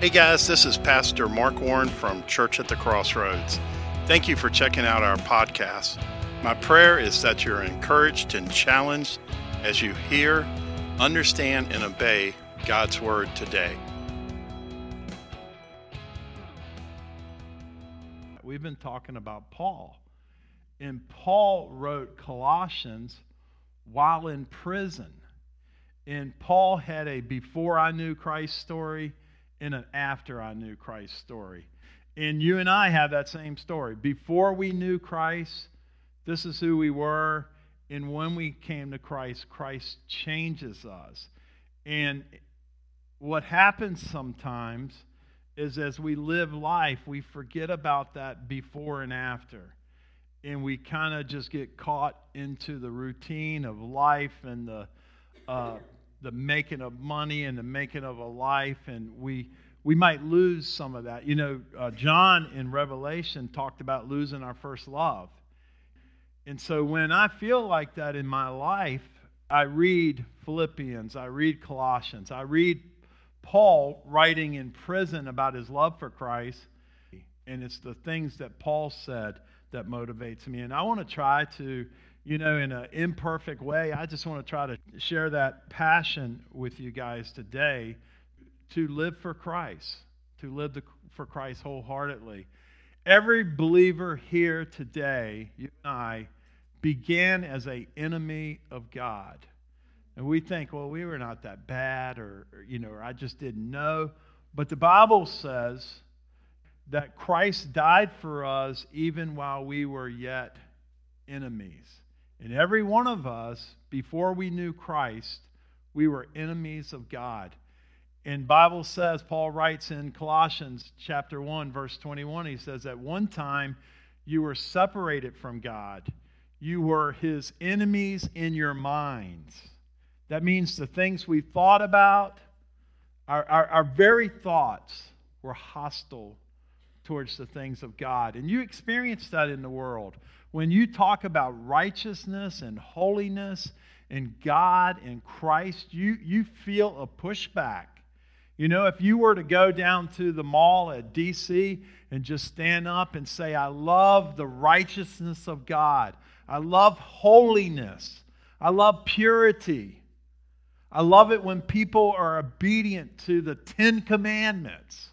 Hey guys, this is Pastor Mark Warren from Church at the Crossroads. Thank you for checking out our podcast. My prayer is that you're encouraged and challenged as you hear, understand, and obey God's Word today. We've been talking about Paul. And Paul wrote Colossians while in prison. And Paul had a before I knew Christ story and an after I knew Christ story. And you and I have that same story. Before we knew Christ, this is who we were. And when we came to Christ, Christ changes us. And what happens sometimes is as we live life, we forget about that before and after. And we kind of just get caught into the routine of life and the uh, the making of money and the making of a life, and we we might lose some of that. You know, uh, John in Revelation talked about losing our first love, and so when I feel like that in my life, I read Philippians, I read Colossians, I read Paul writing in prison about his love for Christ, and it's the things that Paul said that motivates me, and I want to try to you know, in an imperfect way. I just want to try to share that passion with you guys today to live for Christ, to live the, for Christ wholeheartedly. Every believer here today, you and I, began as an enemy of God. And we think, well, we were not that bad, or, or you know, or I just didn't know. But the Bible says that Christ died for us even while we were yet enemies. And every one of us, before we knew Christ, we were enemies of God. And Bible says, Paul writes in Colossians chapter 1, verse 21, he says, At one time you were separated from God. You were his enemies in your minds. That means the things we thought about, our, our, our very thoughts were hostile towards the things of God. And you experience that in the world when you talk about righteousness and holiness and God and Christ, you, you feel a pushback. You know, if you were to go down to the mall at DC and just stand up and say, I love the righteousness of God, I love holiness, I love purity. I love it when people are obedient to the Ten Commandments.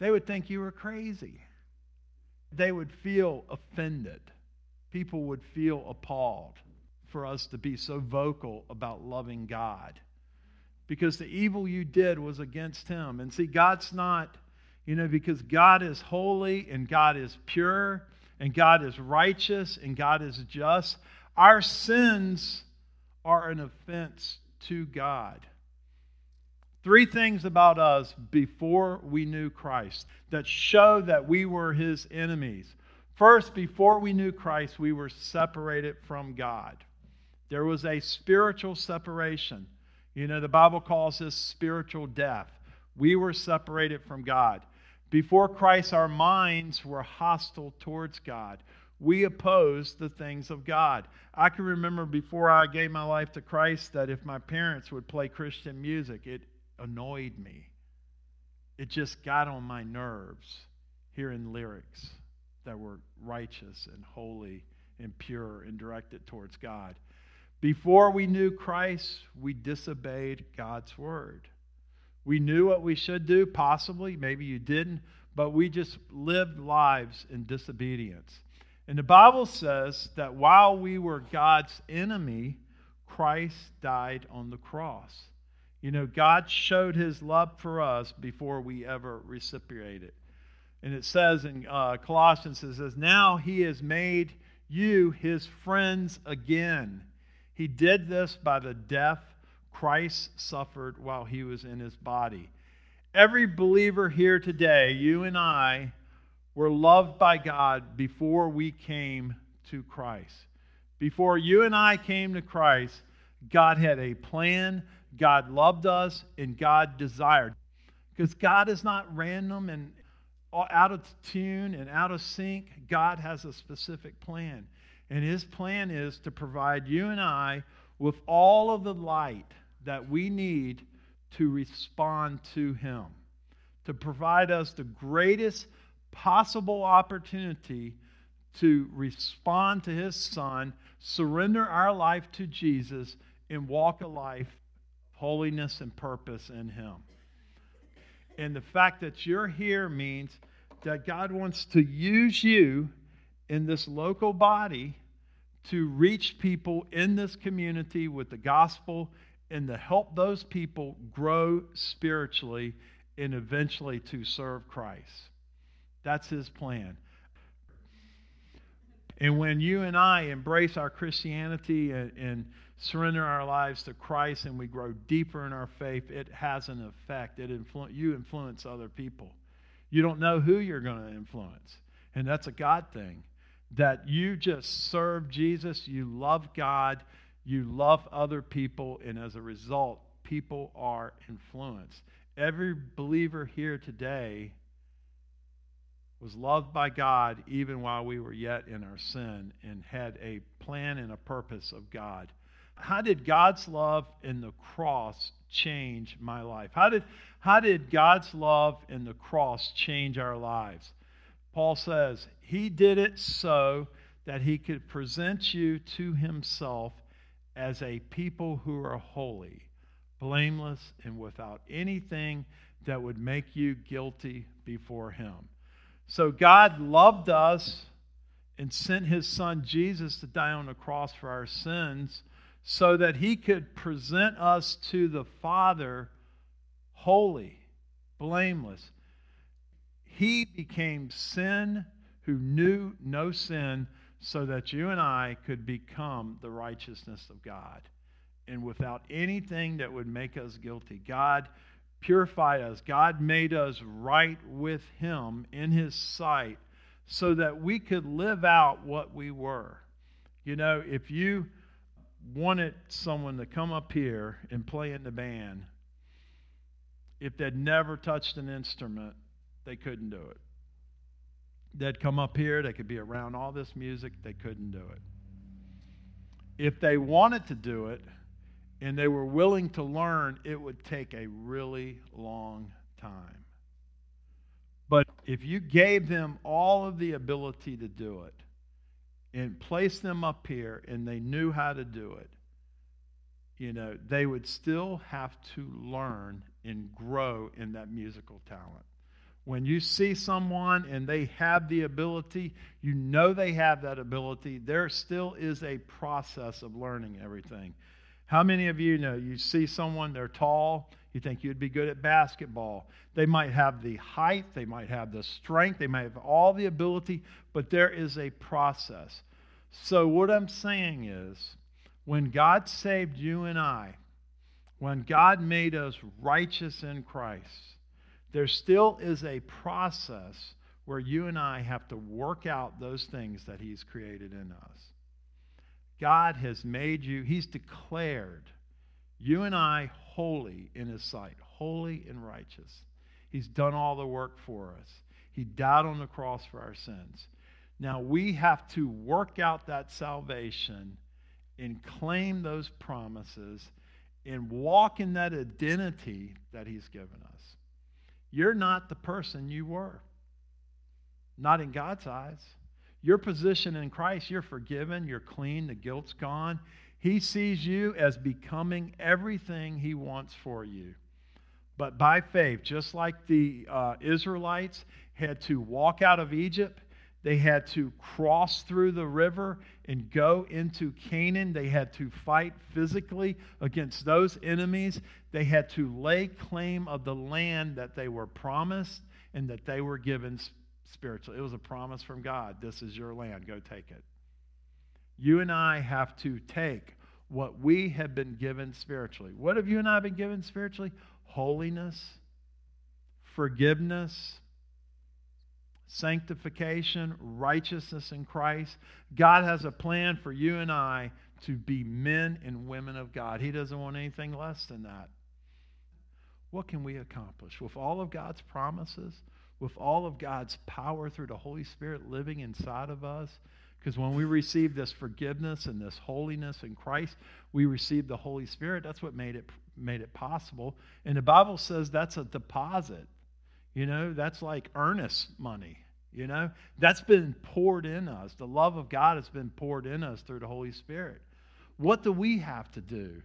They would think you were crazy they would feel offended. People would feel appalled for us to be so vocal about loving God. Because the evil you did was against Him. And see, God's not, you know, because God is holy and God is pure and God is righteous and God is just. Our sins are an offense to God. Three things about us before we knew Christ that show that we were his enemies. First, before we knew Christ, we were separated from God. There was a spiritual separation. You know, the Bible calls this spiritual death. We were separated from God. Before Christ, our minds were hostile towards God. We opposed the things of God. I can remember before I gave my life to Christ that if my parents would play Christian music, it annoyed me. It just got on my nerves hearing lyrics that were righteous and holy and pure and directed towards God. Before we knew Christ, we disobeyed God's word. We knew what we should do, possibly, maybe you didn't, but we just lived lives in disobedience. And the Bible says that while we were God's enemy, Christ died on the cross. You know, God showed his love for us before we ever reciprocated. And it says in uh, Colossians, it says, Now he has made you his friends again. He did this by the death Christ suffered while he was in his body. Every believer here today, you and I, were loved by God before we came to Christ. Before you and I came to Christ, God had a plan God loved us and God desired. Because God is not random and out of tune and out of sync. God has a specific plan. And his plan is to provide you and I with all of the light that we need to respond to him. to provide us the greatest possible opportunity to respond to his son, surrender our life to Jesus, and walk a life holiness and purpose in him. And the fact that you're here means that God wants to use you in this local body to reach people in this community with the gospel and to help those people grow spiritually and eventually to serve Christ. That's his plan. And when you and I embrace our Christianity and, and, surrender our lives to Christ and we grow deeper in our faith, it has an effect. It influ- you influence other people. You don't know who you're going to influence. And that's a God thing. That you just serve Jesus, you love God, you love other people, and as a result, people are influenced. Every believer here today was loved by God even while we were yet in our sin and had a plan and a purpose of God. How did God's love in the cross change my life? How did, how did God's love in the cross change our lives? Paul says, He did it so that He could present you to Himself as a people who are holy, blameless, and without anything that would make you guilty before Him. So God loved us and sent his son Jesus to die on the cross for our sins so that he could present us to the Father holy, blameless. He became sin who knew no sin so that you and I could become the righteousness of God. And without anything that would make us guilty, God purified us. God made us right with Him in His sight so that we could live out what we were. You know, if you wanted someone to come up here and play in the band, if they'd never touched an instrument, they couldn't do it. They'd come up here, they could be around all this music, they couldn't do it. If they wanted to do it, and they were willing to learn, it would take a really long time. But if you gave them all of the ability to do it and placed them up here and they knew how to do it, you know, they would still have to learn and grow in that musical talent. When you see someone and they have the ability, you know they have that ability, there still is a process of learning everything. How many of you know you see someone, they're tall, you think you'd be good at basketball? They might have the height, they might have the strength, they might have all the ability, but there is a process. So, what I'm saying is, when God saved you and I, when God made us righteous in Christ, there still is a process where you and I have to work out those things that He's created in us. God has made you, He's declared you and I holy in His sight, holy and righteous. He's done all the work for us. He died on the cross for our sins. Now we have to work out that salvation and claim those promises and walk in that identity that He's given us. You're not the person you were, not in God's eyes. Your position in Christ, you're forgiven, you're clean, the guilt's gone. He sees you as becoming everything He wants for you. But by faith, just like the uh, Israelites had to walk out of Egypt, they had to cross through the river and go into Canaan. They had to fight physically against those enemies. They had to lay claim of the land that they were promised and that they were given spiritually. It was a promise from God. This is your land. Go take it. You and I have to take what we have been given spiritually. What have you and I been given spiritually? Holiness, forgiveness, sanctification, righteousness in Christ. God has a plan for you and I to be men and women of God. He doesn't want anything less than that. What can we accomplish with all of God's promises? with all of God's power through the Holy Spirit living inside of us. Because when we receive this forgiveness and this holiness in Christ, we receive the Holy Spirit. That's what made it made it possible. And the Bible says that's a deposit. You know, that's like earnest money. You know, that's been poured in us. The love of God has been poured in us through the Holy Spirit. What do we have to do?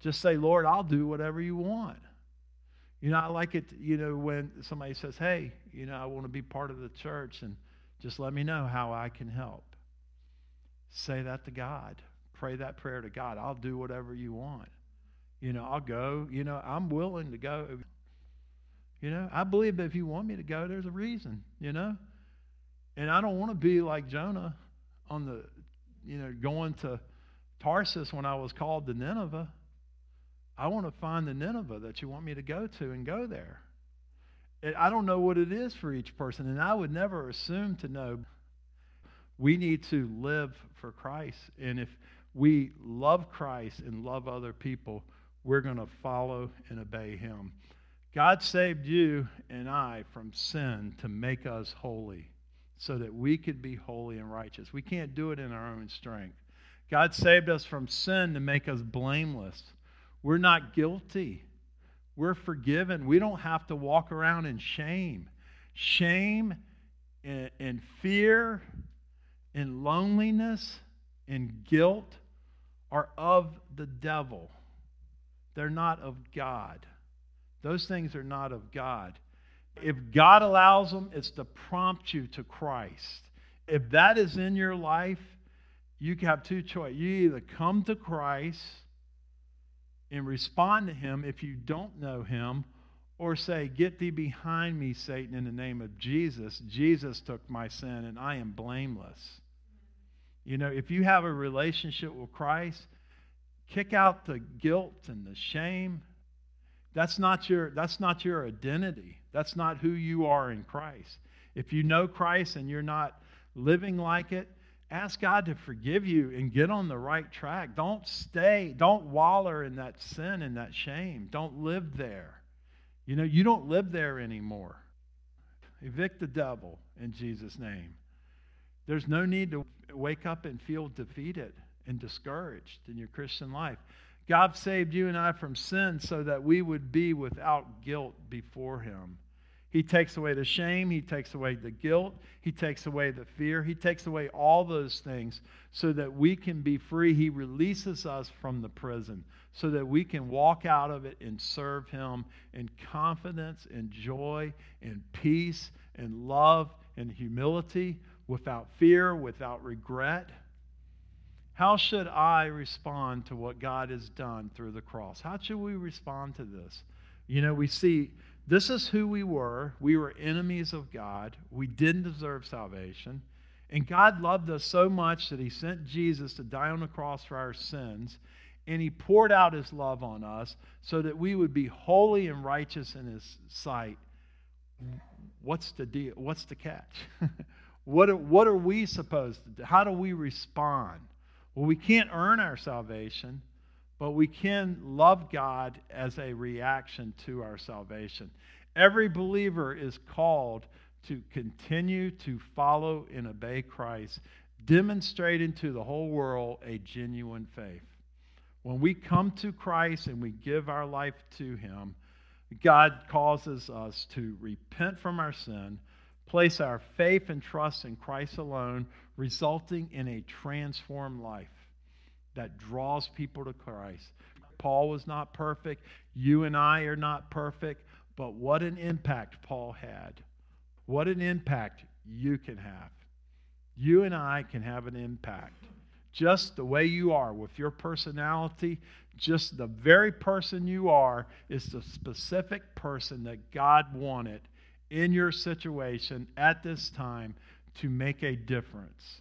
Just say, Lord, I'll do whatever you want. You know, I like it, you know, when somebody says, hey, you know, I want to be part of the church and just let me know how I can help. Say that to God. Pray that prayer to God. I'll do whatever you want. You know, I'll go. You know, I'm willing to go. You know, I believe that if you want me to go, there's a reason, you know? And I don't want to be like Jonah on the, you know, going to Tarsus when I was called to Nineveh. I want to find the Nineveh that you want me to go to and go there. I don't know what it is for each person, and I would never assume to know. We need to live for Christ, and if we love Christ and love other people, we're going to follow and obey Him. God saved you and I from sin to make us holy so that we could be holy and righteous. We can't do it in our own strength. God saved us from sin to make us blameless. We're not guilty. We're forgiven. We don't have to walk around in shame. Shame and, and fear and loneliness and guilt are of the devil, they're not of God. Those things are not of God. If God allows them, it's to prompt you to Christ. If that is in your life, you have two choices. You either come to Christ and respond to him if you don't know him, or say, Get thee behind me, Satan, in the name of Jesus. Jesus took my sin and I am blameless. You know, if you have a relationship with Christ, kick out the guilt and the shame. That's not your, that's not your identity. That's not who you are in Christ. If you know Christ and you're not living like it, ask God to forgive you and get on the right track. Don't stay, don't waller in that sin and that shame. Don't live there. You know, you don't live there anymore. Evict the devil in Jesus' name. There's no need to wake up and feel defeated and discouraged in your Christian life. God saved you and I from sin so that we would be without guilt before Him. He takes away the shame. He takes away the guilt. He takes away the fear. He takes away all those things so that we can be free. He releases us from the prison so that we can walk out of it and serve Him in confidence and joy and peace and love and humility without fear, without regret. How should I respond to what God has done through the cross? How should we respond to this? You know, we see this is who we were. We were enemies of God. We didn't deserve salvation. And God loved us so much that He sent Jesus to die on the cross for our sins. And He poured out His love on us so that we would be holy and righteous in His sight. What's the deal? What's the catch? what, are, what are we supposed to do? How do we respond? Well, we can't earn our salvation but we can love God as a reaction to our salvation. Every believer is called to continue to follow and obey Christ, demonstrating to the whole world a genuine faith. When we come to Christ and we give our life to Him, God causes us to repent from our sin, place our faith and trust in Christ alone, resulting in a transformed life that draws people to Christ. Paul was not perfect. You and I are not perfect. But what an impact Paul had. What an impact you can have. You and I can have an impact. Just the way you are, with your personality, just the very person you are, is the specific person that God wanted in your situation at this time to make a difference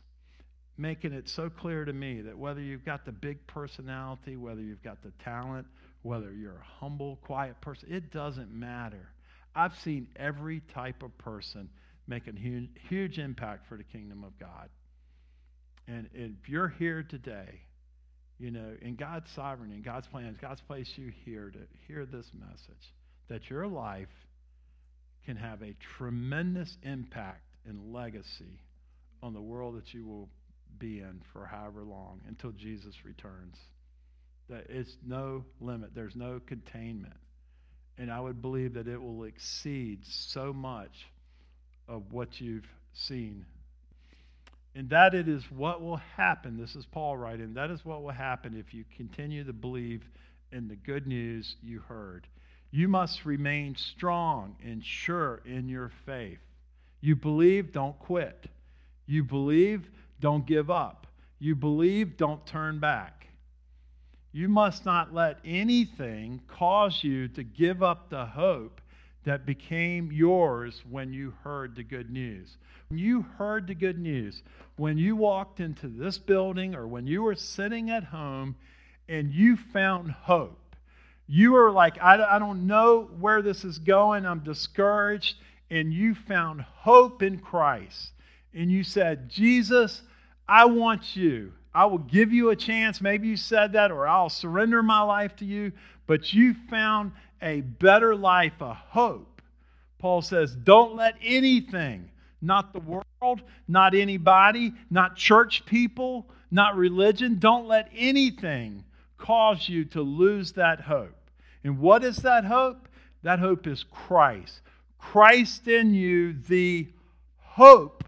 making it so clear to me that whether you've got the big personality, whether you've got the talent, whether you're a humble, quiet person, it doesn't matter. I've seen every type of person make a huge, huge impact for the kingdom of God. And if you're here today, you know, in God's sovereignty, in God's plans, God's placed you here to hear this message that your life can have a tremendous impact and legacy on the world that you will be in for however long until Jesus returns. That it's no limit. There's no containment. And I would believe that it will exceed so much of what you've seen. And that it is what will happen. This is Paul writing. That is what will happen if you continue to believe in the good news you heard. You must remain strong and sure in your faith. You believe, don't quit. You believe, don't give up. You believe, don't turn back. You must not let anything cause you to give up the hope that became yours when you heard the good news. When you heard the good news, when you walked into this building or when you were sitting at home and you found hope, you were like, I, I don't know where this is going, I'm discouraged, and you found hope in Christ. And you said, Jesus, I want you. I will give you a chance. Maybe you said that, or I'll surrender my life to you. But you found a better life, a hope. Paul says, Don't let anything, not the world, not anybody, not church people, not religion, don't let anything cause you to lose that hope. And what is that hope? That hope is Christ. Christ in you, the hope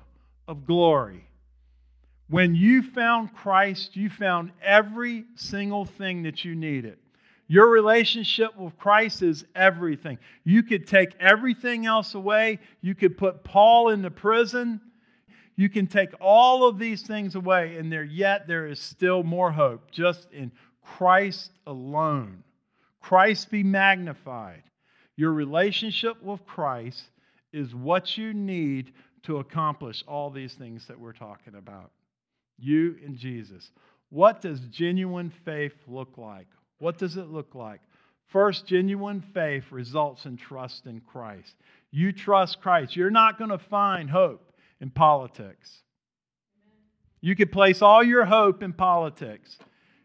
of glory. When you found Christ, you found every single thing that you needed. Your relationship with Christ is everything. You could take everything else away. You could put Paul in the prison. You can take all of these things away, and there yet there is still more hope just in Christ alone. Christ be magnified. Your relationship with Christ is what you need to accomplish all these things that we're talking about. You and Jesus. What does genuine faith look like? What does it look like? First, genuine faith results in trust in Christ. You trust Christ. You're not going to find hope in politics. You could place all your hope in politics.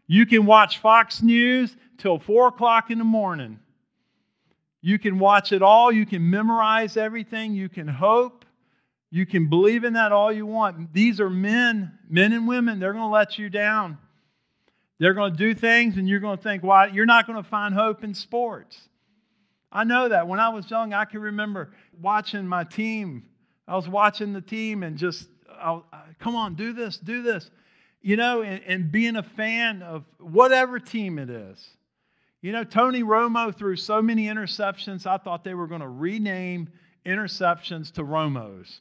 You can watch Fox News till 4 o'clock in the morning. You can watch it all. You can memorize everything. You can hope. You can believe in that all you want. These are men, men and women. They're going to let you down. They're going to do things, and you're going to think, why? You're not going to find hope in sports. I know that. When I was young, I can remember watching my team. I was watching the team and just, I, come on, do this, do this. You know, and, and being a fan of whatever team it is. You know, Tony Romo threw so many interceptions, I thought they were going to rename interceptions to Romos.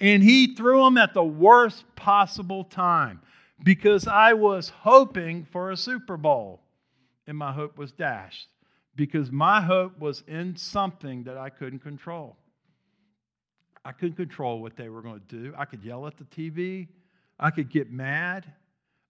And he threw them at the worst possible time because I was hoping for a Super Bowl, and my hope was dashed because my hope was in something that I couldn't control. I couldn't control what they were going to do. I could yell at the TV, I could get mad.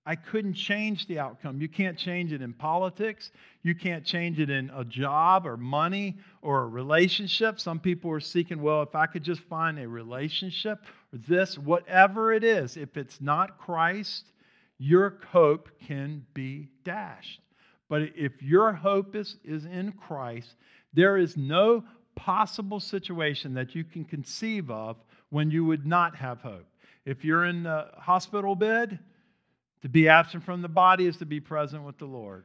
I couldn't change the outcome. You can't change it in politics. You can't change it in a job or money or a relationship. Some people are seeking, well, if I could just find a relationship or this, whatever it is, if it's not Christ, your hope can be dashed. But if your hope is, is in Christ, there is no possible situation that you can conceive of when you would not have hope. If you're in the hospital bed, to be absent from the body is to be present with the Lord.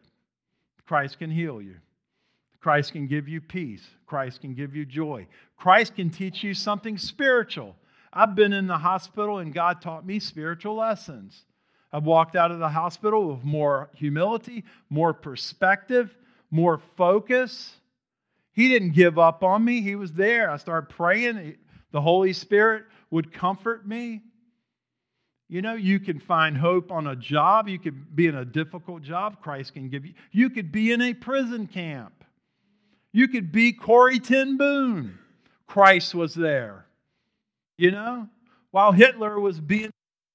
Christ can heal you. Christ can give you peace. Christ can give you joy. Christ can teach you something spiritual. I've been in the hospital and God taught me spiritual lessons. I've walked out of the hospital with more humility, more perspective, more focus. He didn't give up on me, He was there. I started praying. The Holy Spirit would comfort me. You know, you can find hope on a job. You could be in a difficult job. Christ can give you. You could be in a prison camp. You could be Corrie ten Boom. Christ was there. You know, while Hitler was being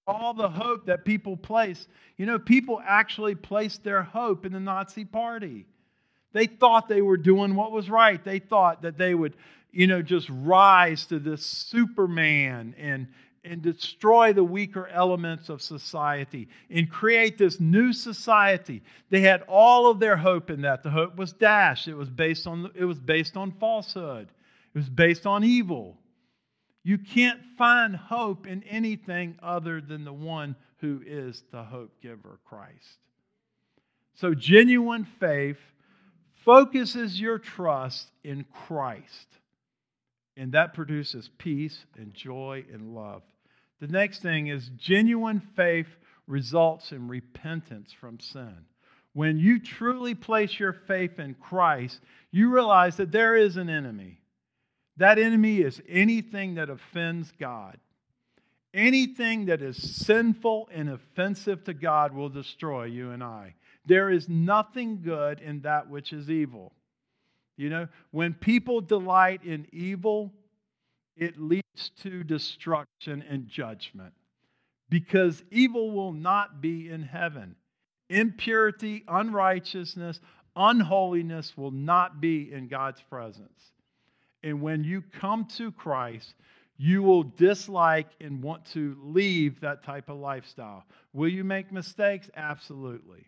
all the hope that people place. You know, people actually placed their hope in the Nazi party. They thought they were doing what was right. They thought that they would, you know, just rise to this Superman and, and destroy the weaker elements of society and create this new society. They had all of their hope in that. The hope was dashed. It was based on, it was based on falsehood, it was based on evil. You can't find hope in anything other than the one who is the hope giver, Christ. So, genuine faith focuses your trust in Christ. And that produces peace and joy and love. The next thing is genuine faith results in repentance from sin. When you truly place your faith in Christ, you realize that there is an enemy. That enemy is anything that offends God. Anything that is sinful and offensive to God will destroy you and I. There is nothing good in that which is evil. You know, when people delight in evil, it leads to destruction and judgment because evil will not be in heaven. Impurity, unrighteousness, unholiness will not be in God's presence. And when you come to Christ, you will dislike and want to leave that type of lifestyle. Will you make mistakes? Absolutely.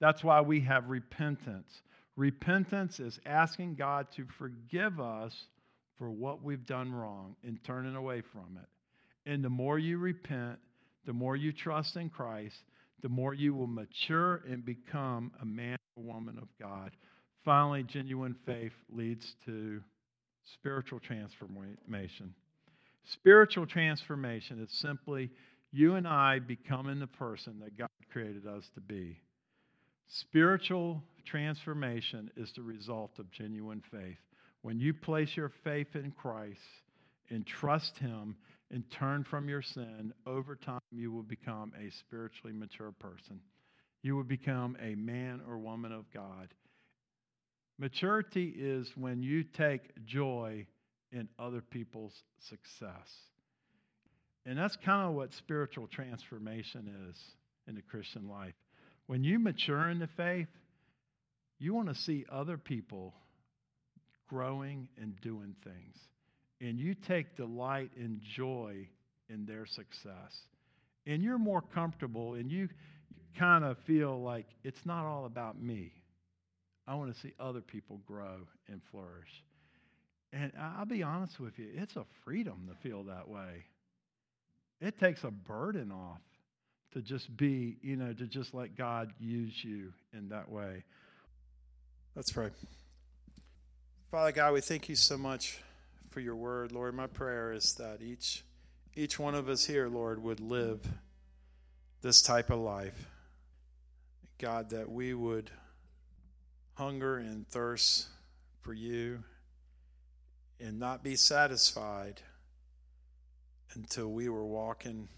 That's why we have repentance. Repentance is asking God to forgive us for what we've done wrong and turning away from it. And the more you repent, the more you trust in Christ, the more you will mature and become a man or woman of God. Finally, genuine faith leads to spiritual transformation. Spiritual transformation is simply you and I becoming the person that God created us to be. Spiritual transformation is the result of genuine faith. When you place your faith in Christ and trust Him and turn from your sin, over time you will become a spiritually mature person. You will become a man or woman of God. Maturity is when you take joy in other people's success. And that's kind of what spiritual transformation is in the Christian life. When you mature in the faith, you want to see other people growing and doing things. And you take delight and joy in their success. And you're more comfortable and you kind of feel like it's not all about me. I want to see other people grow and flourish. And I'll be honest with you, it's a freedom to feel that way. It takes a burden off to just be, you know, to just let God use you in that way. Let's pray. Father God, we thank you so much for your word. Lord, my prayer is that each each one of us here, Lord, would live this type of life. God, that we would hunger and thirst for you and not be satisfied until we were walking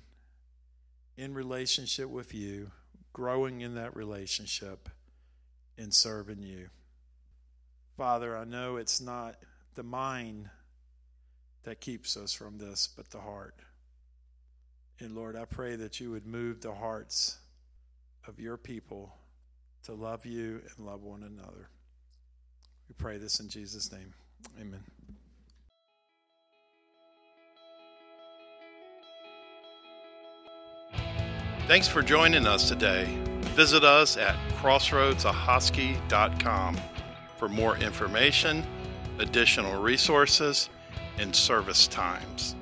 in relationship with you, growing in that relationship, and serving you. Father, I know it's not the mind that keeps us from this, but the heart. And Lord, I pray that you would move the hearts of your people to love you and love one another. We pray this in Jesus' name. Amen. Thanks for joining us today. Visit us at crossroadsahoskie.com for more information, additional resources, and service times.